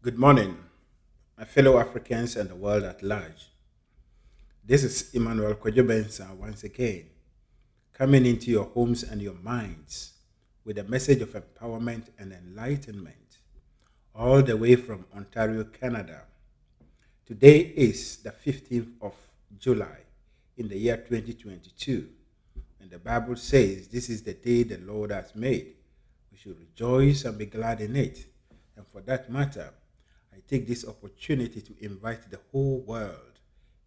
Good morning, my fellow Africans and the world at large. This is Emmanuel Kojo Mensah once again, coming into your homes and your minds with a message of empowerment and enlightenment, all the way from Ontario, Canada. Today is the 15th of July in the year 2022, and the Bible says, This is the day the Lord has made. We should rejoice and be glad in it. And for that matter, take this opportunity to invite the whole world,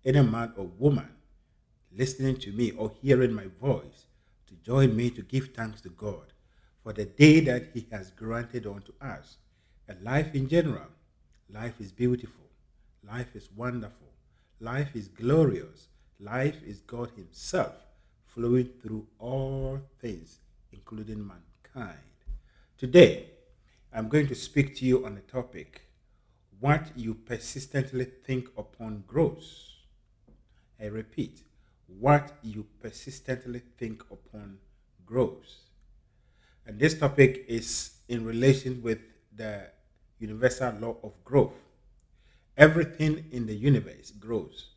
any man or woman listening to me or hearing my voice, to join me to give thanks to God for the day that He has granted unto us. And life in general, life is beautiful, life is wonderful, life is glorious, life is God Himself flowing through all things, including mankind. Today, I'm going to speak to you on a topic what you persistently think upon grows. I repeat, what you persistently think upon grows. And this topic is in relation with the universal law of growth. Everything in the universe grows.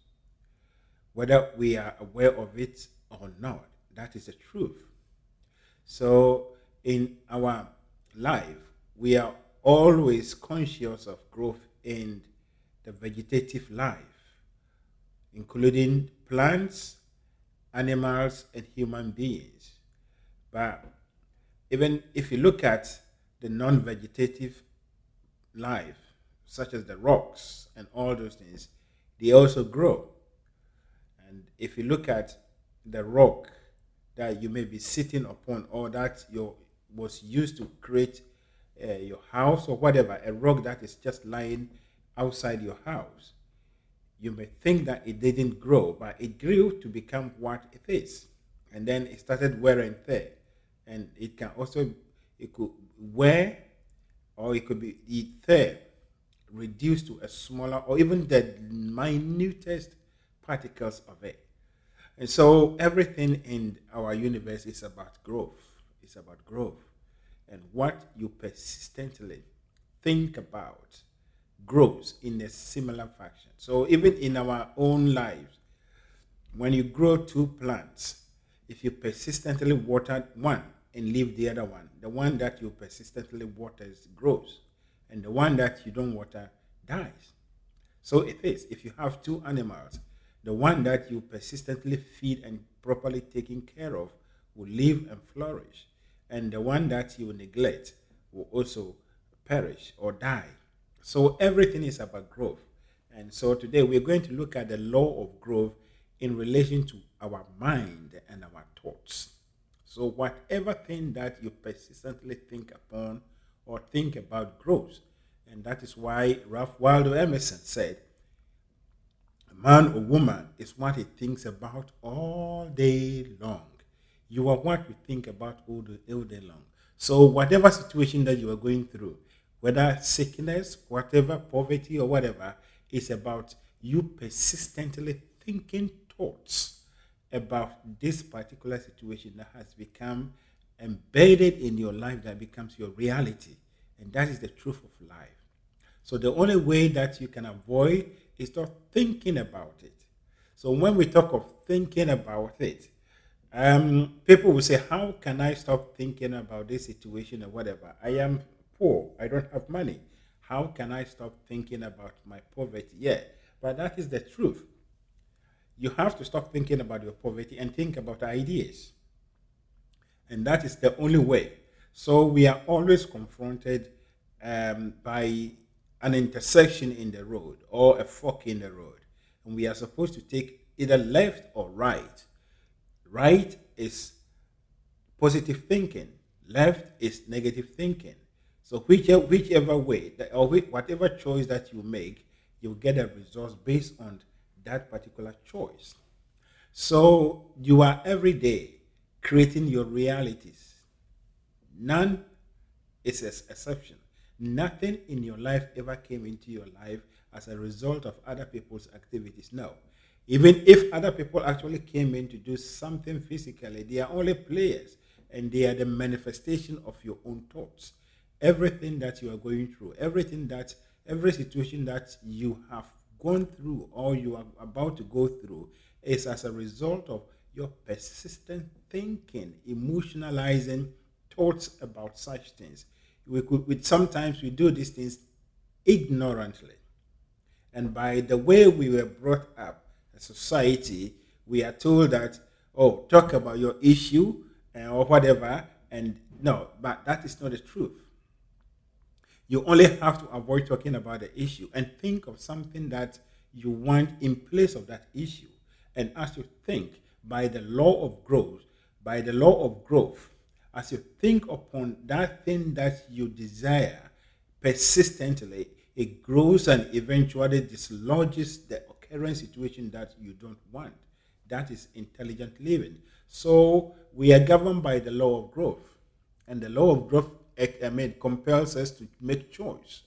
Whether we are aware of it or not, that is the truth. So, in our life, we are always conscious of growth in the vegetative life, including plants, animals, and human beings. But even if you look at the non vegetative life, such as the rocks and all those things, they also grow. And if you look at the rock that you may be sitting upon or that your was used to create uh, your house or whatever, a rock that is just lying outside your house, you may think that it didn't grow, but it grew to become what it is. And then it started wearing thin. And it can also, it could wear or it could be thin, reduced to a smaller or even the minutest particles of it. And so everything in our universe is about growth. It's about growth. And what you persistently think about grows in a similar fashion. So even in our own lives, when you grow two plants, if you persistently water one and leave the other one, the one that you persistently water grows, and the one that you don't water dies. So it is. If you have two animals, the one that you persistently feed and properly taking care of will live and flourish, and the one that you neglect will also perish or die. So everything is about growth. And so today we're going to look at the law of growth in relation to our mind and our thoughts. So whatever thing that you persistently think upon or think about grows. And that is why Ralph Waldo Emerson said, a man or woman is what he thinks about all day long. You are what you think about all, the, all day long. So whatever situation that you are going through, whether sickness, whatever, poverty, or whatever, is about you persistently thinking thoughts about this particular situation that has become embedded in your life that becomes your reality. And that is the truth of life. So the only way that you can avoid is start thinking about it. So when we talk of thinking about it, um, people will say, How can I stop thinking about this situation or whatever? I am poor. I don't have money. How can I stop thinking about my poverty? Yeah, but that is the truth. You have to stop thinking about your poverty and think about ideas. And that is the only way. So we are always confronted um, by an intersection in the road or a fork in the road. And we are supposed to take either left or right. Right is positive thinking, left is negative thinking. So whichever, whichever way, or whatever choice that you make, you'll get a result based on that particular choice. So you are every day creating your realities. None is an exception. Nothing in your life ever came into your life as a result of other people's activities. No. Even if other people actually came in to do something physically, they are only players and they are the manifestation of your own thoughts everything that you are going through, everything that every situation that you have gone through or you are about to go through is as a result of your persistent thinking, emotionalizing thoughts about such things. We could, we, sometimes we do these things ignorantly. And by the way we were brought up society, we are told that, oh, talk about your issue uh, or whatever. And no, but that is not the truth. You only have to avoid talking about the issue and think of something that you want in place of that issue. And as you think by the law of growth, by the law of growth, as you think upon that thing that you desire persistently, it grows and eventually dislodges the current situation that you don't want. That is intelligent living. So we are governed by the law of growth. And the law of growth eh, I mean, compels us to make choice.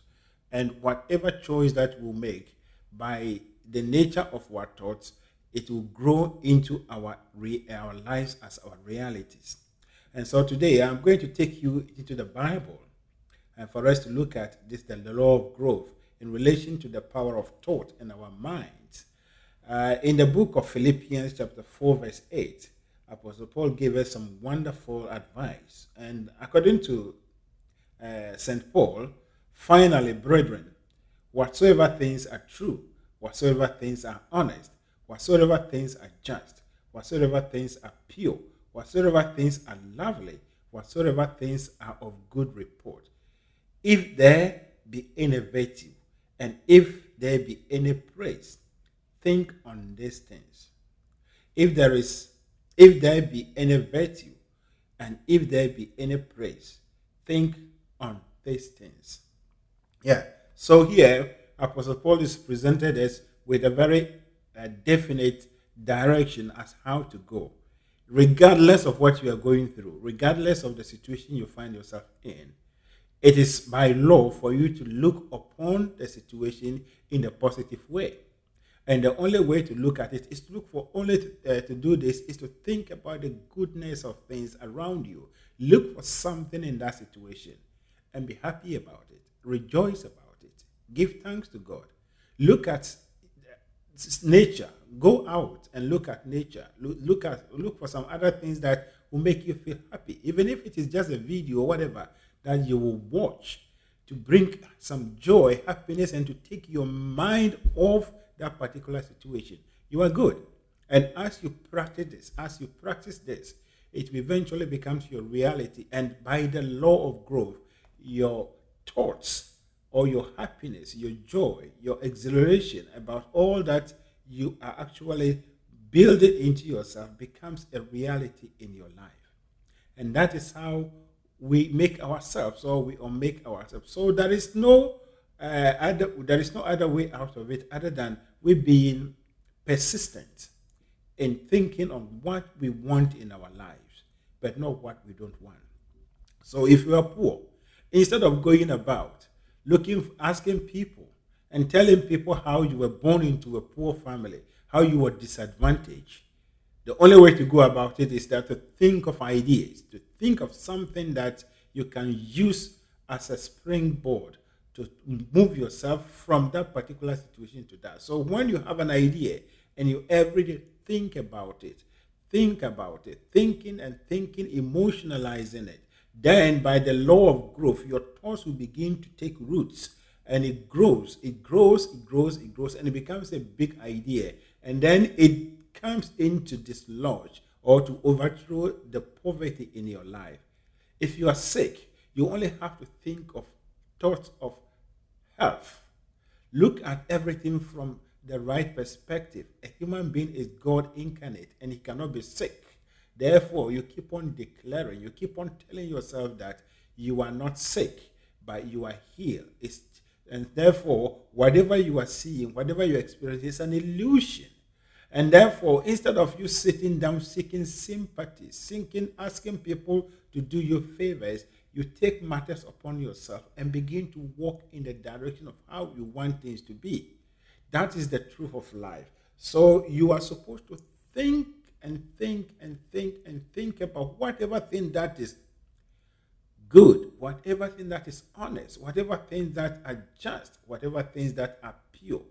And whatever choice that we make, by the nature of our thoughts, it will grow into our, re- our lives as our realities. And so today I'm going to take you into the Bible and for us to look at this, the law of growth in relation to the power of thought in our minds. Uh, in the book of Philippians, chapter 4, verse 8, Apostle Paul gave us some wonderful advice. And according to uh, St. Paul, finally, brethren, whatsoever things are true, whatsoever things are honest, whatsoever things are just, whatsoever things are pure, whatsoever things are lovely, whatsoever things are of good report, if there be any virtue, and if there be any praise, think on these things. If there is, if there be any virtue, and if there be any praise, think on these things. Yeah. So here, Apostle Paul is presented us with a very uh, definite direction as how to go, regardless of what you are going through, regardless of the situation you find yourself in. It is by law for you to look upon the situation in a positive way. And the only way to look at it is to look for only to, uh, to do this is to think about the goodness of things around you. Look for something in that situation and be happy about it. Rejoice about it. Give thanks to God. Look at nature. Go out and look at nature. Look, look at look for some other things that will make you feel happy, even if it is just a video or whatever that you will watch to bring some joy, happiness, and to take your mind off that particular situation. You are good. And as you practice this, as you practice this, it eventually becomes your reality. And by the law of growth, your thoughts or your happiness, your joy, your exhilaration about all that you are actually building into yourself becomes a reality in your life. And that is how we make ourselves or we make ourselves. So there is no uh, other, there is no other way out of it other than we being persistent in thinking on what we want in our lives, but not what we don't want. So if you are poor, Instead of going about looking, asking people and telling people how you were born into a poor family, how you were disadvantaged, the only way to go about it is that to think of ideas, to think of something that you can use as a springboard to move yourself from that particular situation to that. So when you have an idea and you every day think about it, think about it, thinking and thinking, emotionalizing it, then by the law of growth, your thoughts will begin to take roots and it grows, it grows, it grows, it grows, and it becomes a big idea. And then it comes in to dislodge or to overthrow the poverty in your life. If you are sick, you only have to think of thoughts of health. Look at everything from the right perspective. A human being is God incarnate and he cannot be sick. Therefore, you keep on declaring, you keep on telling yourself that you are not sick, but you are healed. It's, and therefore, whatever you are seeing, whatever you experience is an illusion. And therefore, instead of you sitting down seeking sympathy, seeking, asking people to do you favors, you take matters upon yourself and begin to walk in the direction of how you want things to be. That is the truth of life. So you are supposed to think and think and think and think about whatever thing that is. good, whatever thing that is honest, whatever things that are just, whatever things that are pure.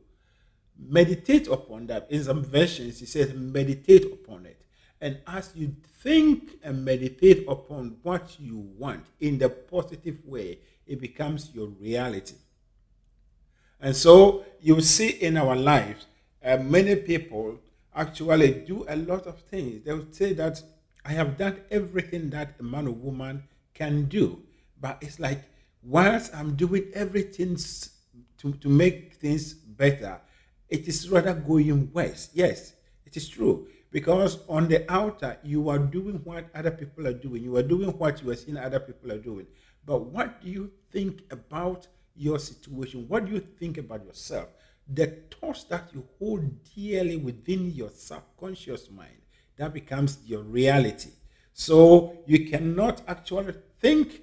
Meditate upon that. In some versions, he says, meditate upon it. And as you think and meditate upon what you want in the positive way, it becomes your reality. And so you see in our lives, uh, many people actually do a lot of things. They would say that I have done everything that a man or woman can do. But it's like, whilst I'm doing everything to, to make things better, it is rather going worse. Yes, it is true. Because on the outer, you are doing what other people are doing. You are doing what you are seeing other people are doing. But what do you think about your situation? What do you think about yourself? The thoughts that you hold dearly within your subconscious mind, that becomes your reality. So you cannot actually think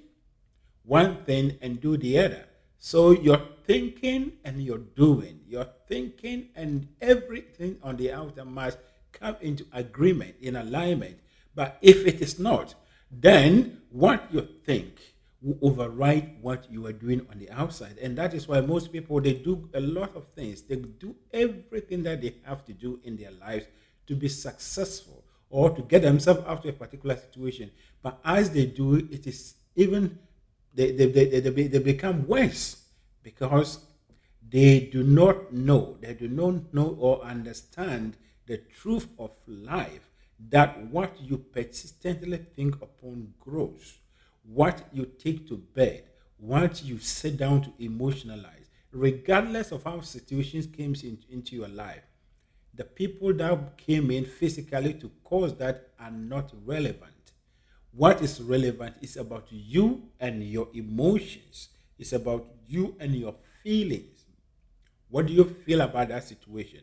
one thing and do the other. So you're thinking and you're doing. You're thinking and everything on the outer must come into agreement, in alignment. But if it is not, then what you think will override what you are doing on the outside. And that is why most people they do a lot of things. They do everything that they have to do in their lives to be successful or to get themselves out of a particular situation. But as they do, it is even they, they, they, they, they become worse because they do not know, they do not know or understand the truth of life that what you persistently think upon grows what you take to bed, what you sit down to emotionalize, regardless of how situations came in, into your life, the people that came in physically to cause that are not relevant. What is relevant is about you and your emotions. It's about you and your feelings. What do you feel about that situation?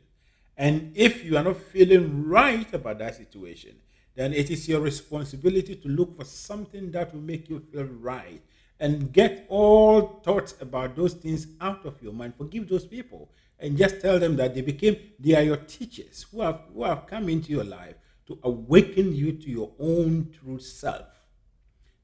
And if you are not feeling right about that situation, then it is your responsibility to look for something that will make you feel right and get all thoughts about those things out of your mind. Forgive those people and just tell them that they became, they are your teachers who have, who have come into your life to awaken you to your own true self.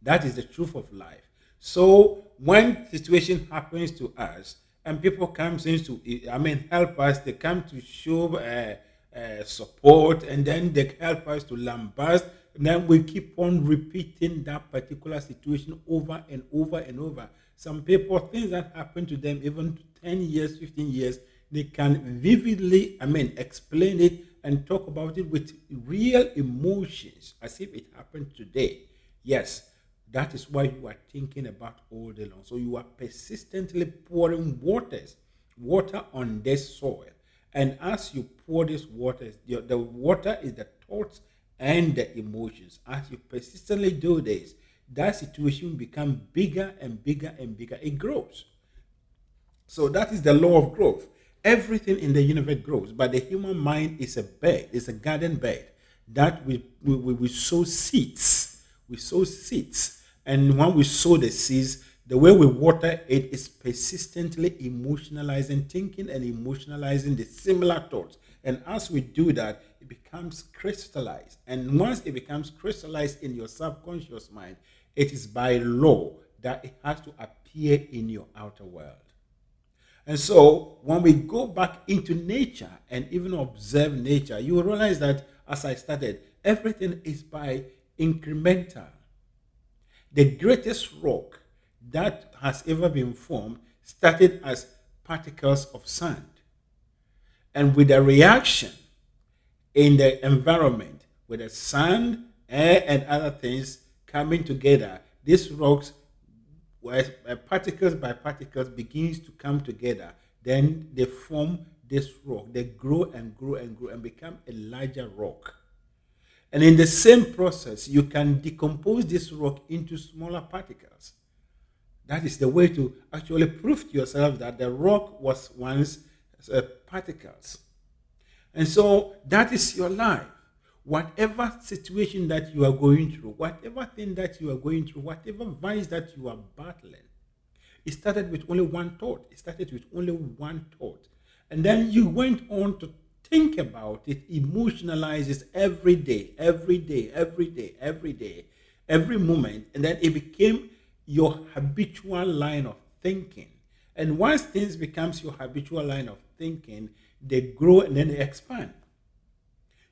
That is the truth of life. So when situation happens to us and people comes in to, I mean, help us, they come to show uh, uh, support, and then they help us to lambast. And then we keep on repeating that particular situation over and over and over. Some people, things that happen to them even 10 years, 15 years, they can vividly, I mean, explain it and talk about it with real emotions as if it happened today. Yes, that is why you are thinking about all day long. So you are persistently pouring waters, water on this soil and as you pour this water, the water is the thoughts and the emotions. As you persistently do this, that situation become bigger and bigger and bigger. It grows. So that is the law of growth. Everything in the universe grows, but the human mind is a bed, it's a garden bed that we, we, we sow seeds. We sow seeds. And when we sow the seeds, the way we water it is persistently emotionalizing thinking and emotionalizing the similar thoughts. And as we do that, it becomes crystallized. And once it becomes crystallized in your subconscious mind, it is by law that it has to appear in your outer world. And so when we go back into nature and even observe nature, you will realize that as I started, everything is by incremental. The greatest rock that has ever been formed started as particles of sand. And with a reaction in the environment, with the sand, air, and other things coming together, these rocks, uh, particles by particles, begins to come together. Then they form this rock. They grow and grow and grow and become a larger rock. And in the same process, you can decompose this rock into smaller particles. That is the way to actually prove to yourself that the rock was once uh, particles. And so that is your life. Whatever situation that you are going through, whatever thing that you are going through, whatever vice that you are battling, it started with only one thought. It started with only one thought. And then you went on to think about it, emotionalizes every day, every day, every day, every day, every moment. And then it became your habitual line of thinking. And once things becomes your habitual line of thinking, they grow and then they expand.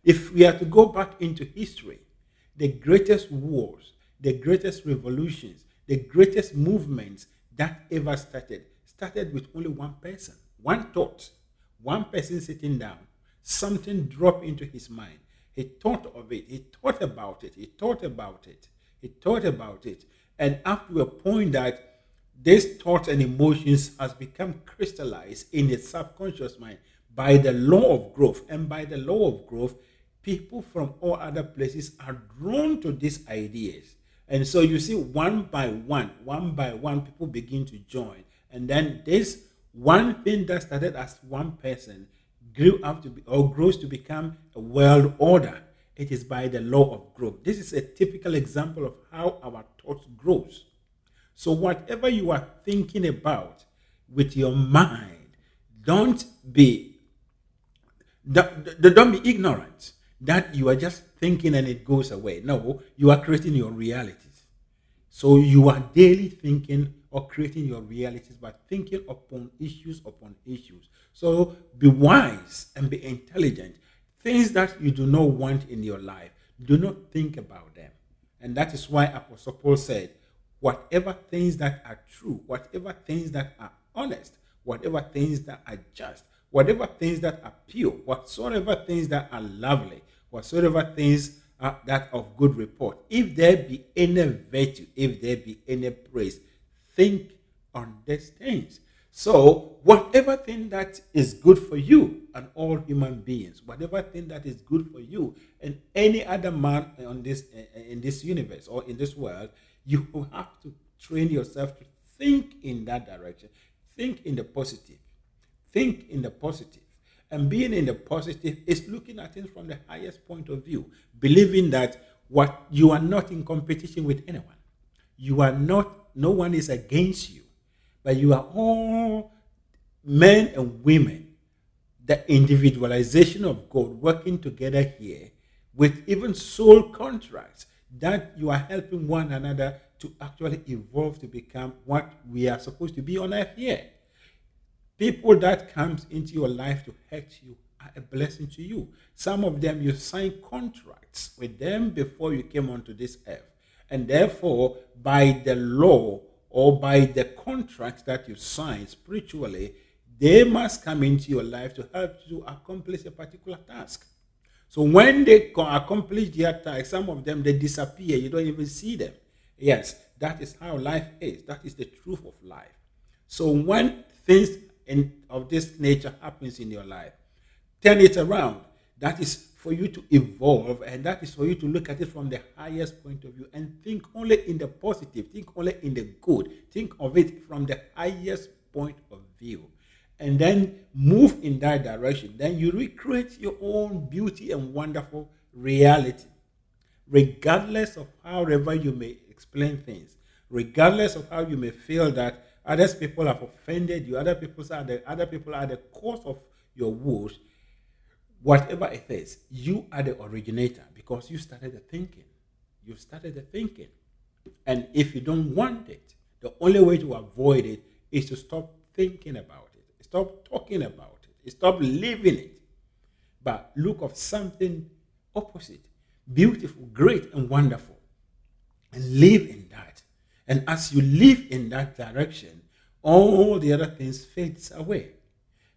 If we are to go back into history, the greatest wars, the greatest revolutions, the greatest movements that ever started started with only one person, one thought, one person sitting down. Something dropped into his mind. He thought of it. He thought about it. He thought about it. He thought about it. And up to a point that this thought and emotions has become crystallized in his subconscious mind by the law of growth. And by the law of growth, people from all other places are drawn to these ideas. And so you see, one by one, one by one, people begin to join. And then this one thing that started as one person grew up to be or grows to become a world order. It is by the law of growth. This is a typical example of how our thoughts grows. So whatever you are thinking about with your mind, don't be don't be ignorant that you are just thinking and it goes away. No, you are creating your realities. So you are daily thinking or creating your realities by thinking upon issues upon issues. So be wise and be intelligent. Things that you do not want in your life, do not think about them. And that is why Apostle Paul said, whatever things that are true, whatever things that are honest, whatever things that are just, whatever things that are pure, whatsoever things that are lovely, whatsoever things are that of good report, if there be any virtue, if there be any praise, think on these things. So, whatever thing that is good for you and all human beings, whatever thing that is good for you and any other man on this eh, in this universe or in this world, you have to train yourself to think in that direction. Think in the positive. Think in the positive. And being in the positive is looking at things from the highest point of view, believing that what you are not in competition with anyone. You are not, no one is against you, but you are all men and women. The individualization of God working together here with even soul contracts that you are helping one another to actually evolve to become what we are supposed to be on earth here. People that comes into your life to hurt you are a blessing to you. Some of them you sign contracts with them before you came onto this earth. And therefore, by the law or by the contracts that you sign spiritually, they must come into your life to help you accomplish a particular task. So when they accomplish their task, some of them they disappear. You don't even see them. Yes, that is how life is. That is the truth of life. So when things in, of this nature happens in your life. Turn it around. That is for you to evolve, and that is for you to look at it from the highest point of view and think only in the positive, think only in the good, think of it from the highest point of view, and then move in that direction. Then you recreate your own beauty and wonderful reality, regardless of however you may explain things, regardless of how you may feel that other people have offended you. Other people are the other people are the cause of your woes. Whatever it is, you are the originator because you started the thinking. You started the thinking. And if you don't want it, the only way to avoid it is to stop thinking about it. Stop talking about it. Stop living it. But look of something opposite, beautiful, great, and wonderful. And live in that. And as you live in that direction, all the other things fades away.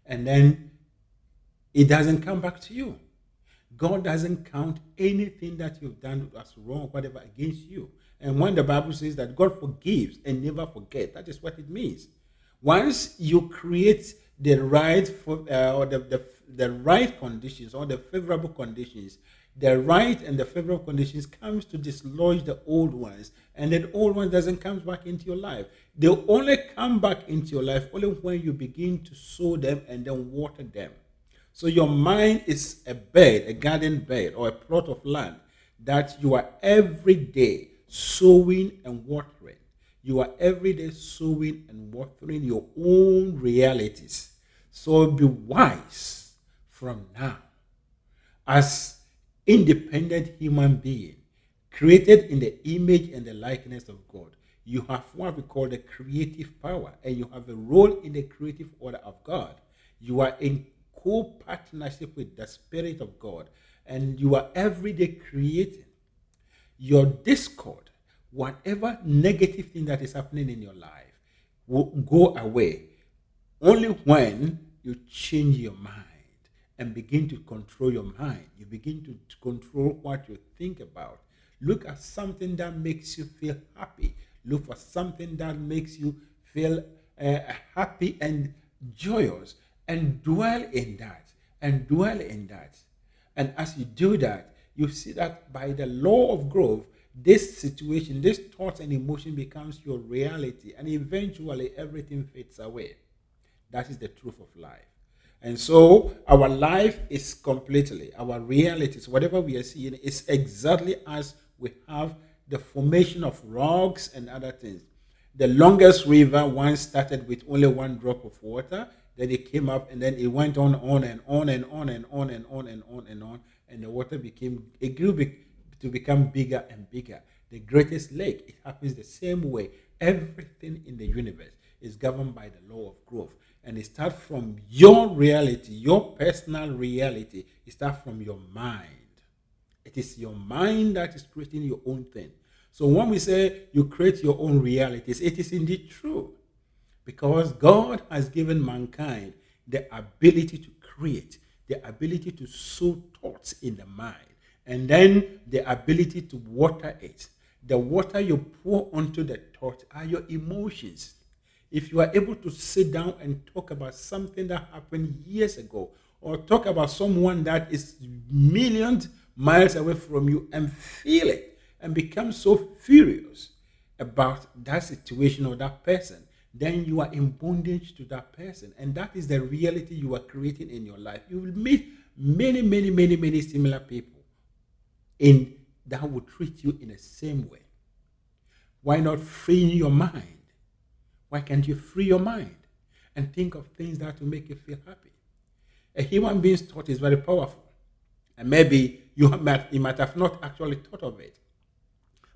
And then it doesn't come back to you. God doesn't count anything that you've done as wrong, whatever, against you. And when the Bible says that God forgives and never forget, that is what it means. Once you create the right for, uh, or the, the, the right conditions or the favorable conditions the right and the favorable conditions comes to dislodge the old ones and then old ones doesn't come back into your life they only come back into your life only when you begin to sow them and then water them so your mind is a bed a garden bed or a plot of land that you are every day sowing and watering you are every day sowing and watering your own realities so be wise from now as independent human being created in the image and the likeness of God. you have what we call the creative power, and you have a role in the creative order of God. You are in co partnership with the Spirit of God, and you are every day creating. Your discord, whatever negative thing that is happening in your life, will go away only when you change your mind and begin to control your mind. You begin to, control what you think about. Look at something that makes you feel happy. Look for something that makes you feel uh, happy and joyous and dwell in that and dwell in that. And as you do that, you see that by the law of growth, this situation, this thought and emotion becomes your reality, and eventually everything fades away. That is the truth of life. And so our life is completely, our realities, whatever we are seeing, is exactly as we have the formation of rocks and other things. The longest river once started with only one drop of water, then it came up and then it went on, on and on and on and on and on and on and on, and the water became, it grew big, to become bigger and bigger. The greatest lake, it happens the same way. Everything in the universe is governed by the law of growth and it starts from your reality, your personal reality. It starts from your mind. It is your mind that is creating your own thing. So when we say you create your own realities, it is indeed true. Because God has given mankind the ability to create, the ability to sow thoughts in the mind, and then the ability to water it. The water you pour onto the thought are your emotions if you are able to sit down and talk about something that happened years ago, or talk about someone that is millions miles away from you and feel it and become so furious about that situation or that person, then you are in bondage to that person. And that is the reality you are creating in your life. You will meet many, many, many, many similar people in that will treat you in the same way. Why not free your mind? Why can't you free your mind and think of things that will make you feel happy? A human being's thought is very powerful. And maybe you might, you might have not actually thought of it.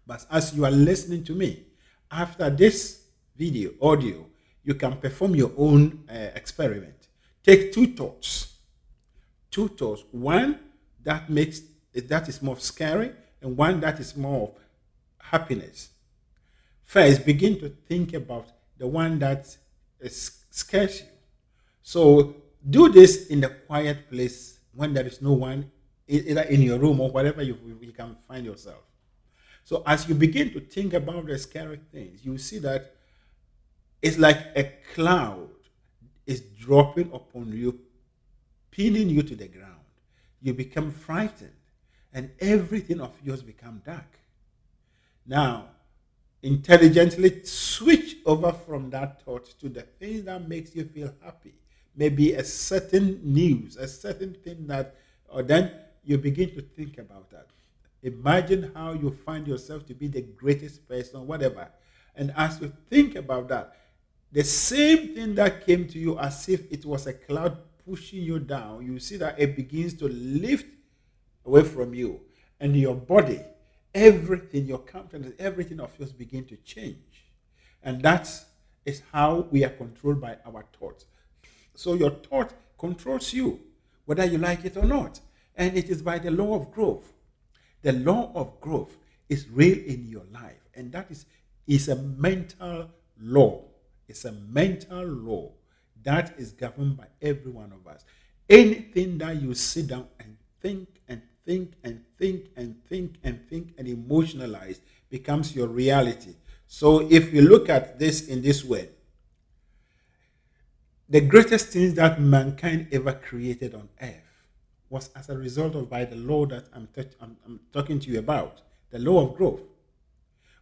But as you are listening to me, after this video, audio, you can perform your own uh, experiment. Take two thoughts. Two thoughts. One that makes that is more scary, and one that is more of happiness. First, begin to think about the one that scares you. So do this in a quiet place when there is no one, either in your room or wherever you, you can find yourself. So as you begin to think about the scary things, you see that it's like a cloud is dropping upon you, pinning you to the ground. You become frightened, and everything of yours become dark. Now, intelligently switch over from that thought to the thing that makes you feel happy. Maybe a certain news, a certain thing that, or then you begin to think about that. Imagine how you find yourself to be the greatest person, whatever. And as you think about that, the same thing that came to you as if it was a cloud pushing you down, you see that it begins to lift away from you. And your body everything, your countenance, everything of yours begin to change. And that is how we are controlled by our thoughts. So your thought controls you, whether you like it or not. And it is by the law of growth. The law of growth is real in your life. And that is, is a mental law. It's a mental law that is governed by every one of us. Anything that you sit down and think and think and think and think and think and emotionalize becomes your reality. So if you look at this in this way, the greatest things that mankind ever created on earth was as a result of by the law that I'm, t- I'm, I'm talking to you about, the law of growth.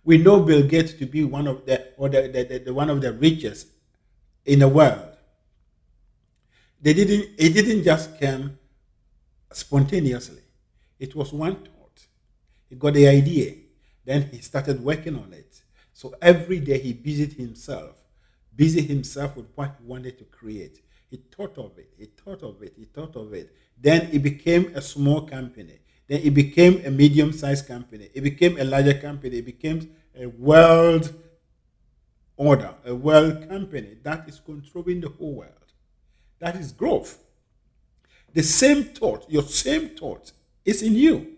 We know Bill Gates to be one of the or the, the, the, the one of the richest in the world. They didn't it didn't just come spontaneously. It was one thought. He got the idea. Then he started working on it. So every day he busied himself, busy himself with what he wanted to create. He thought of it, he thought of it, he thought of it. Then it became a small company. Then it became a medium sized company. It became a larger company. It became a world order, a world company that is controlling the whole world. That is growth. The same thought, your same thought, is in you.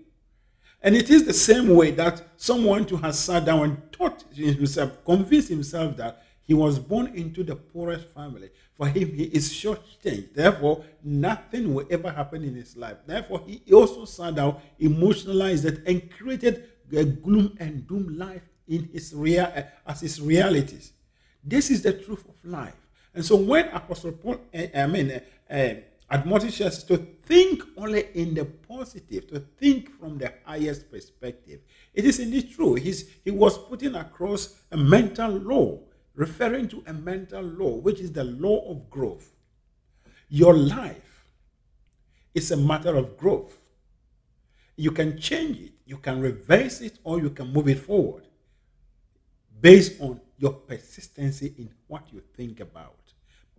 And it is the same way that someone who has sat down and taught himself, convinced himself that he was born into the poorest family. For him, he is shortchanged. Therefore, nothing will ever happen in his life. Therefore, he also sat down, emotionalized it, and created a gloom and doom life in his real as his realities. This is the truth of life. And so, when Apostle Paul, eh, I mean, uh, admonishes to think only in the positive, to think from the highest perspective, it is indeed true. He's, he was putting across a mental law referring to a mental law, which is the law of growth. Your life is a matter of growth. You can change it, you can reverse it, or you can move it forward based on your persistency in what you think about.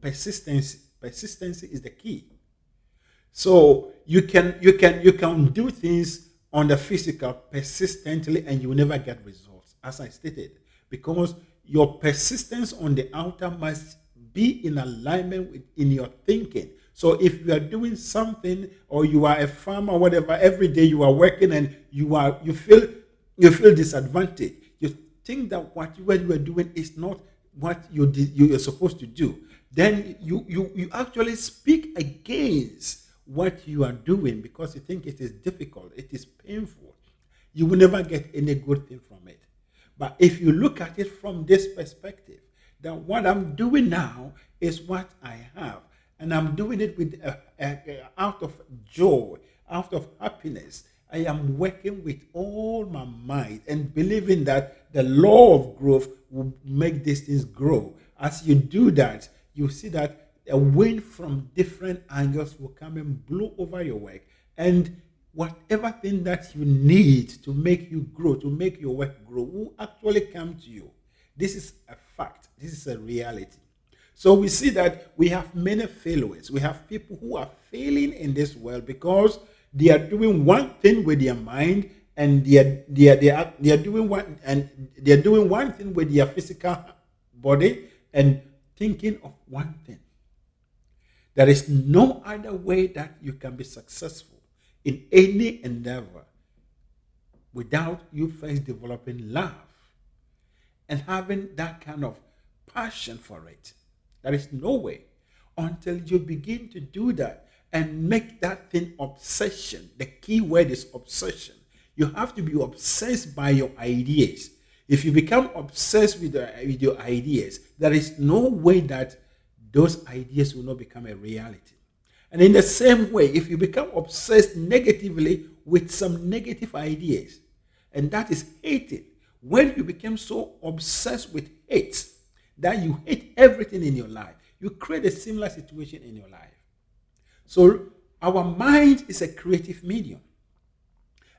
Persistency, persistency is the key. So you can you can you can do things on the physical persistently and you never get results, as I stated, because your persistence on the outer must be in alignment with in your thinking. So if you are doing something or you are a farmer, whatever, every day you are working and you are you feel you feel disadvantaged. You think that what you, what you are doing is not what you you are supposed to do. Then you, you you actually speak against what you are doing because you think it is difficult, it is painful. You will never get any good thing from it. But if you look at it from this perspective, that what I'm doing now is what I have, and I'm doing it with uh, uh, out of joy, out of happiness. I am working with all my might and believing that the law of growth will make these things grow. As you do that, you see that a wind from different angles will come and blow over your work, and whatever thing that you need to make you grow, to make your work grow, will actually come to you. This is a fact. This is a reality. So we see that we have many failures. We have people who are failing in this world because they are doing one thing with their mind and they are, they are, they are, they are doing one and they are doing one thing with their physical body and thinking of one thing. There is no other way that you can be successful in any endeavor without you first developing love and having that kind of passion for it. There is no way until you begin to do that and make that thing obsession. The key word is obsession. You have to be obsessed by your ideas. If you become obsessed with, the, with your ideas, there is no way that those ideas will not become a reality. And in the same way, if you become obsessed negatively with some negative ideas, and that is hating, when you become so obsessed with hate that you hate everything in your life, you create a similar situation in your life. So, our mind is a creative medium,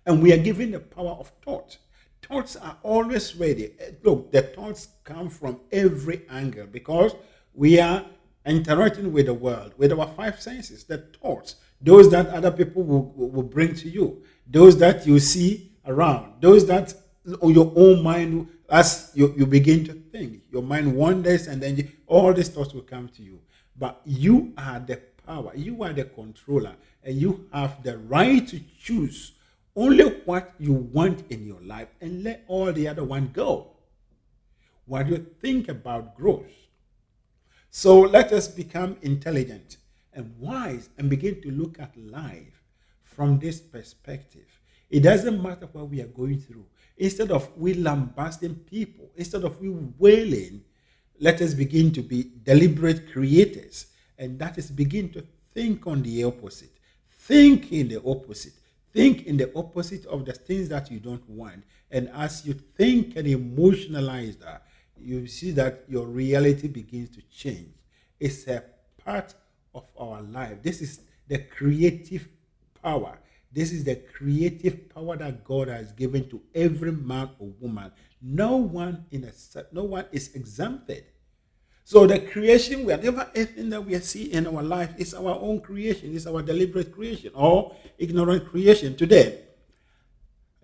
and we are given the power of thought. Thoughts are always ready. Look, the thoughts come from every angle because we are interacting with the world, with our five senses, the thoughts, those that other people will, will bring to you, those that you see around, those that your own mind, as you, you begin to think, your mind wanders and then you, all these thoughts will come to you. But you are the power, you are the controller, and you have the right to choose only what you want in your life and let all the other one go. What do you think about growth? So let us become intelligent and wise and begin to look at life from this perspective. It doesn't matter what we are going through. Instead of we lambasting people, instead of we wailing, let us begin to be deliberate creators. And that is begin to think on the opposite. Think in the opposite. Think in the opposite of the things that you don't want. And as you think and emotionalize that, you see that your reality begins to change. It's a part of our life. This is the creative power. This is the creative power that God has given to every man or woman. No one in a no one is exempted. So the creation, whatever anything that we see in our life is our own creation, is our deliberate creation or ignorant creation. Today,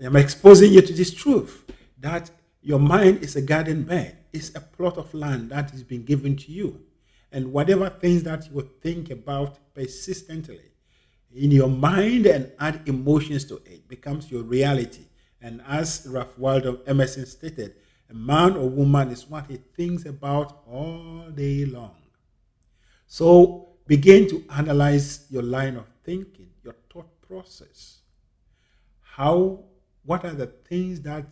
I am exposing you to this truth that your mind is a garden bed, it's a plot of land that has been given to you. And whatever things that you think about persistently in your mind and add emotions to it becomes your reality. And as Ralph Waldo Emerson stated, a man or woman is what he thinks about all day long. So begin to analyze your line of thinking, your thought process. How, what are the things that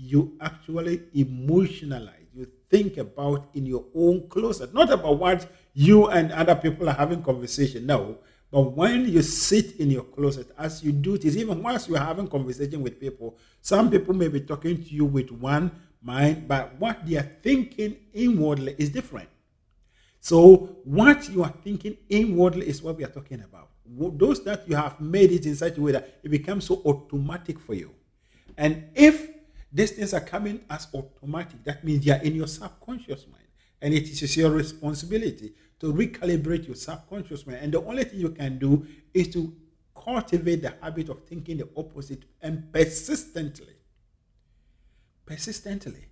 you actually emotionalize, you think about in your own closet, not about what you and other people are having conversation. No, but when you sit in your closet, as you do this, even whilst you're having conversation with people, some people may be talking to you with one mind, but what they are thinking inwardly is different. So what you are thinking inwardly is what we are talking about. Those that you have made it in such a way that it becomes so automatic for you. And if these things are coming as automatic. That means they are in your subconscious mind. And it is your responsibility to recalibrate your subconscious mind. And the only thing you can do is to cultivate the habit of thinking the opposite and persistently. Persistently.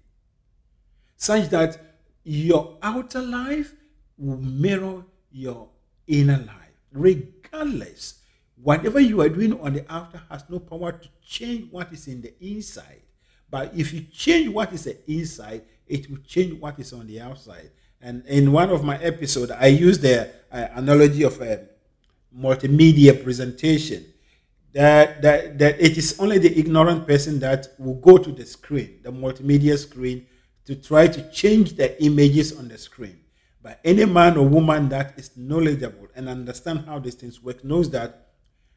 Such that your outer life will mirror your inner life. Regardless, whatever you are doing on the outer has no power to change what is in the inside. But if you change what is inside, it will change what is on the outside. And in one of my episodes, I used the uh, analogy of a multimedia presentation. That, that, that it is only the ignorant person that will go to the screen, the multimedia screen, to try to change the images on the screen. But any man or woman that is knowledgeable and understand how these things work knows that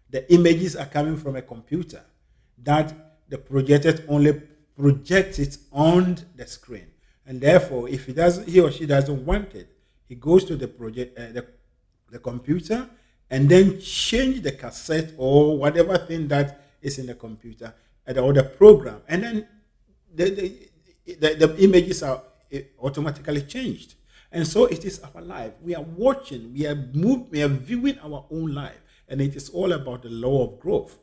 the images are coming from a computer that the projected only projects it on the screen. And therefore, if he doesn't, he or she doesn't want it, he goes to the project, uh, the, the computer, and then change the cassette or whatever thing that is in the computer uh, or the program, and then the, the, the, the images are eh, automatically changed. And so it is our life. We are watching, we are moving, we are viewing our own life, and it is all about the law of growth.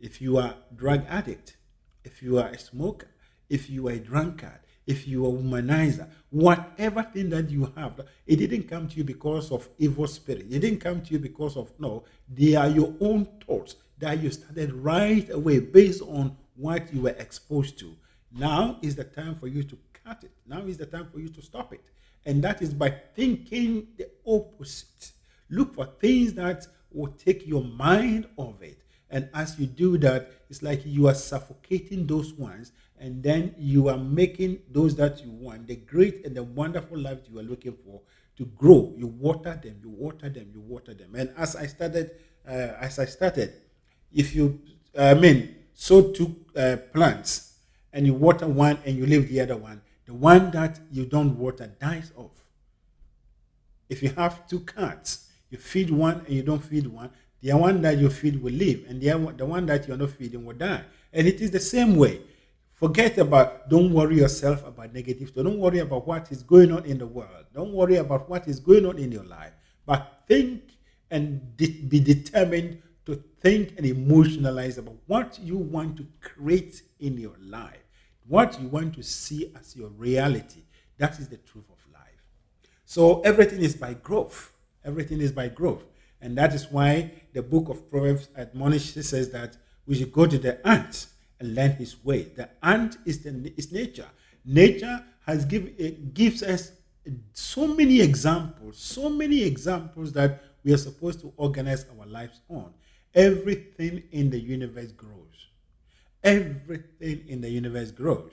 If you are drug addict, if you are a smoker, if you are a drunkard, if you are a womanizer, whatever thing that you have, it didn't come to you because of evil spirit. It didn't come to you because of no. They are your own thoughts that you started right away based on what you were exposed to. Now is the time for you to cut it. Now is the time for you to stop it. And that is by thinking the opposite. Look for things that will take your mind off it and as you do that, it's like you are suffocating those ones, and then you are making those that you want, the great and the wonderful life you are looking for, to grow. You water them, you water them, you water them. And as I started, uh, as I started, if you, I mean, sow two uh, plants and you water one and you leave the other one, the one that you don't water dies off. If you have two cats, you feed one and you don't feed one, the one that you feed will live, and the, the one that you're not feeding will die. And it is the same way. Forget about, don't worry yourself about negative. Don't worry about what is going on in the world. Don't worry about what is going on in your life. But think and de- be determined to think and emotionalize about what you want to create in your life, what you want to see as your reality. That is the truth of life. So everything is by growth. Everything is by growth. And that is why the book of Proverbs admonishes says that we should go to the ant and learn his way. The ant is, the, is nature. Nature has give, eh, gives us so many examples, so many examples that we are supposed to organize our lives on. Everything in the universe grows. Everything in the universe grows.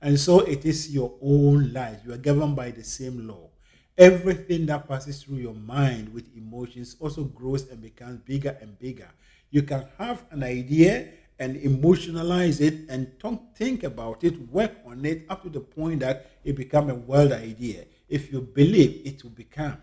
And so it is your own life. You are governed by the same law everything that passes through your mind with emotions also grows and becomes bigger and bigger. You can have an idea and emotionalize it and think about it, work on it up to the point that it becomes a world idea. If you believe, it will become.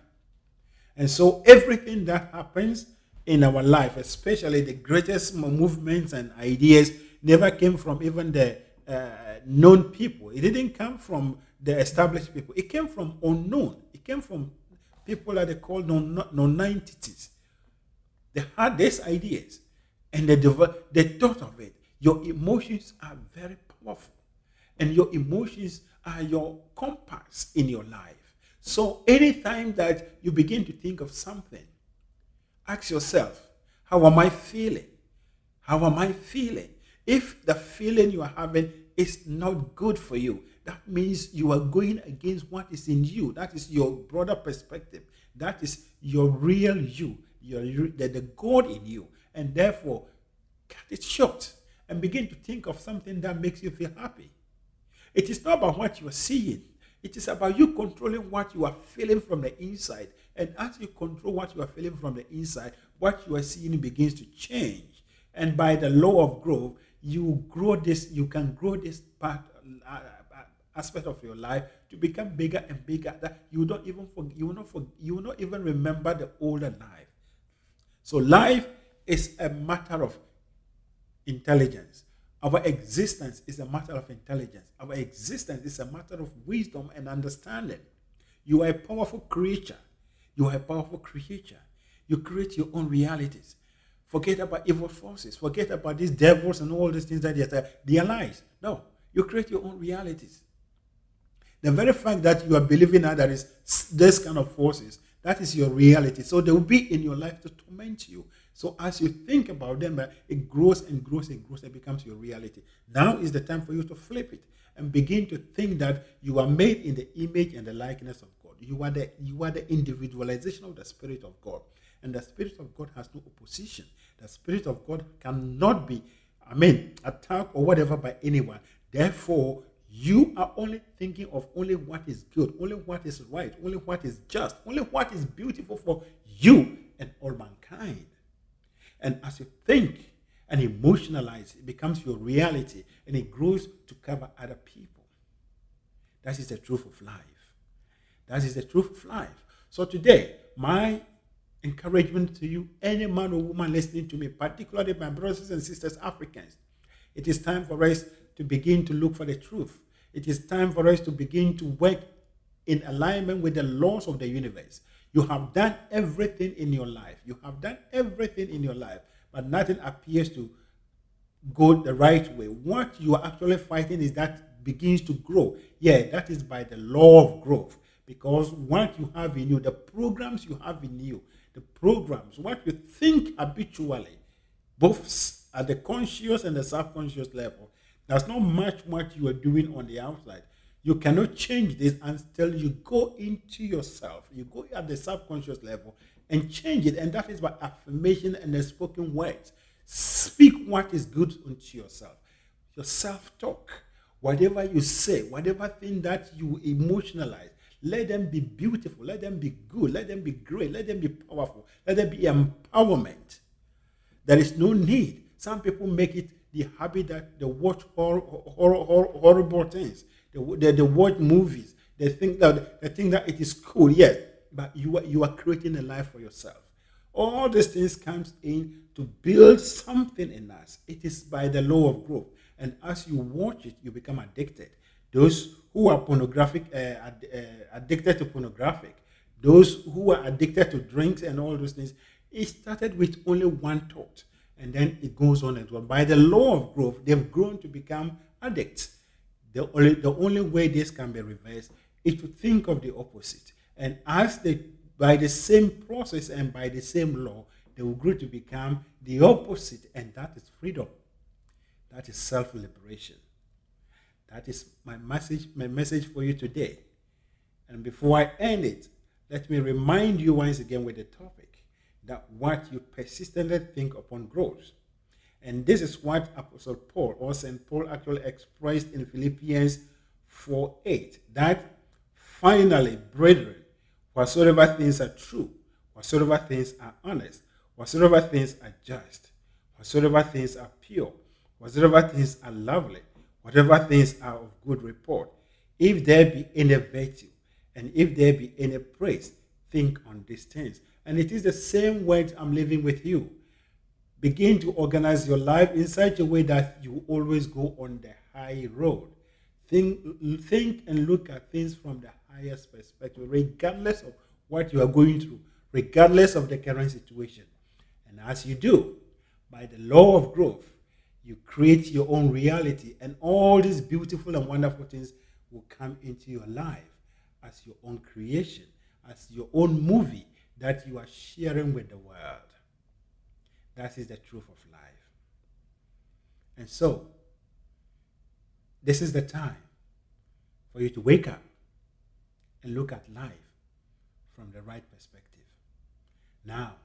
And so everything that happens in our life, especially the greatest movements and ideas, never came from even the uh, known people. It didn't come from the established people. It came from unknown. It came from people that they call non-entities. They had these ideas and they, they thought of it. Your emotions are very powerful. And your emotions are your compass in your life. So anytime that you begin to think of something, ask yourself, how am I feeling? How am I feeling? If the feeling you are having is not good for you, that means you are going against what is in you. That is your broader perspective. That is your real you, your the, the God in you. And therefore, cut it short and begin to think of something that makes you feel happy. It is not about what you are seeing. It is about you controlling what you are feeling from the inside. And as you control what you are feeling from the inside, what you are seeing begins to change. And by the law of growth, you grow this, you can grow this part, uh, aspect of your life to become bigger and bigger that you don't even you will not you will not even remember the older life. So life is a matter of intelligence. Our existence is a matter of intelligence. Our existence is a matter of wisdom and understanding. You are a powerful creature. You are a powerful creature. You create your own realities. Forget about evil forces. Forget about these devils and all these things that they are, they are lies. No, you create your own realities. The very fact that you are believing that there is this kind of forces, that is your reality. So they will be in your life to torment you. So as you think about them, uh, it grows and grows and grows and becomes your reality. Now is the time for you to flip it and begin to think that you are made in the image and the likeness of God. You are the you are the individualization of the Spirit of God. And the Spirit of God has no opposition. The Spirit of God cannot be, I mean, attacked or whatever by anyone. Therefore, you are only thinking of only what is good, only what is right, only what is just, only what is beautiful for you and all mankind. And as you think and emotionalize, it becomes your reality and it grows to cover other people. That is the truth of life. That is the truth of life. So today, my encouragement to you, any man or woman listening to me, particularly my brothers and sisters, Africans, it is time for us to begin to look for the truth. It is time for us to begin to work in alignment with the laws of the universe. You have done everything in your life. You have done everything in your life, but nothing appears to go the right way. What you are actually fighting is that begins to grow. Yeah, that is by the law of growth. Because what you have in you, the programs you have in you, the programs, what you think habitually, both at the conscious and the subconscious level, there's not much what you are doing on the outside. You cannot change this until you go into yourself. You go at the subconscious level and change it. And that is by affirmation and the spoken words. Speak what is good unto yourself. Your self talk, whatever you say, whatever thing that you emotionalize, let them be beautiful, let them be good, let them be great, let them be powerful, let them be empowerment. There is no need. Some people make it the habit that they watch horror, horror, horror, horrible things they, they, they watch movies. They think that they think that it is cool, yes, but you are you are creating a life for yourself. All these things comes in to build something in us. It is by the law of growth, and as you watch it, you become addicted. Those who are pornographic, uh, ad, uh, addicted to pornographic, those who are addicted to drinks and all those things, it started with only one thought, and then it goes on and on. By the law of growth, they've grown to become addicts the only, the only way this can be reversed is to think of the opposite. And as they, by the same process and by the same law, they will grow to become the opposite, and that is freedom. That is self liberation. That is my message, my message for you today. And before I end it, let me remind you once again with the topic that what you persistently think upon grows. And this is what Apostle Paul or St. Paul actually expressed in Philippians 4 8. That finally, brethren, whatsoever things are true, whatsoever things are honest, whatsoever things are just, whatsoever things are pure, whatsoever things are lovely, whatever things are of good report, if there be any virtue, and if there be any praise, think on these things. And it is the same word I'm living with you begin to organize your life in such a way that you always go on the high road. Think, think and look at things from the highest perspective, regardless of what you are going through, regardless of the current situation. And as you do, by the law of growth, you create your own reality, and all these beautiful and wonderful things will come into your life as your own creation, as your own movie that you are sharing with the world. That is the truth of life. And so, this is the time for you to wake up and look at life from the right perspective. Now,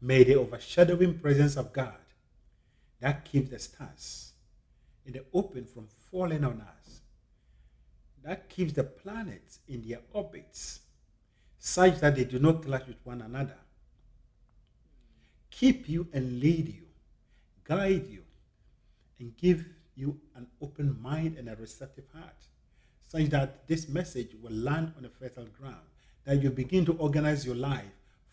may the overshadowing presence of God that keeps the stars in the open from falling on us, that keeps the planets in their orbits such that they do not clash with one another, keep you and lead you, guide you, and give you an open mind and a receptive heart, such that this message will land on a fertile ground, that you begin to organize your life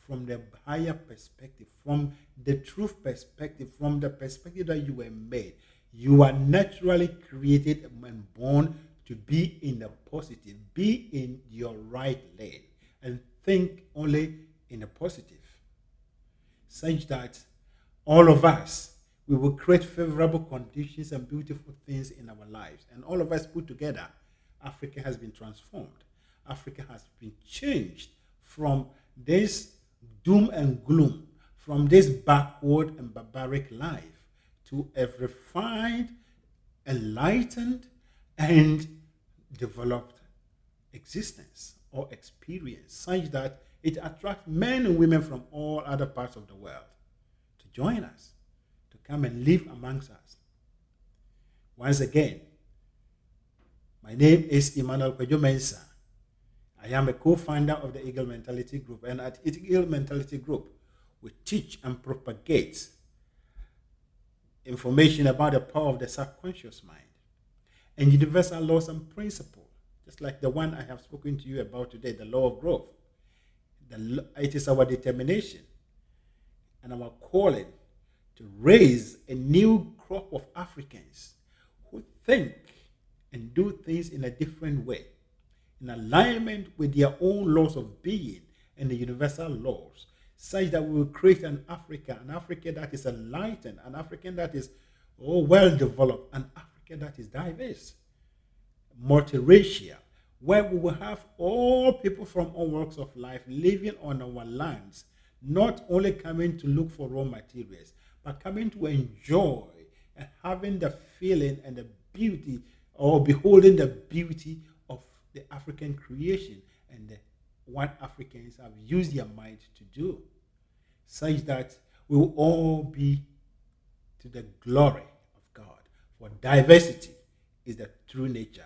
from the higher perspective, from the truth perspective, from the perspective that you were made. You are naturally created and born to be in the positive, be in your right lane, and think only in the positive, such that all of us we will create favorable conditions and beautiful things in our lives. And all of us put together, Africa has been transformed. Africa has been changed from this doom and gloom, from this backward and barbaric life to a refined, enlightened, and developed existence or experience, such that it attracts men and women from all other parts of the world to join us to come and live amongst us. Once again, my name is Emmanuel Kojo Mensah. I am a co-founder of the Eagle Mentality Group, and at Eagle Mentality Group, we teach and propagate information about the power of the subconscious mind and universal laws and principles, just like the one I have spoken to you about today, the law of growth. The, it is our determination and our calling to raise a new crop of Africans who think and do things in a different way, in alignment with their own laws of being and the universal laws, such that we will create an Africa, an Africa that is enlightened, an African that is oh, well developed, an Africa that is diverse, multiracial, where we will have all people from all walks of life living on our lands, not only coming to look for raw materials, but coming to enjoy and having the feeling and the beauty or beholding the beauty of the African creation and the, what Africans have used their mind to do, such that we will all be to the glory of God. For diversity is the true nature.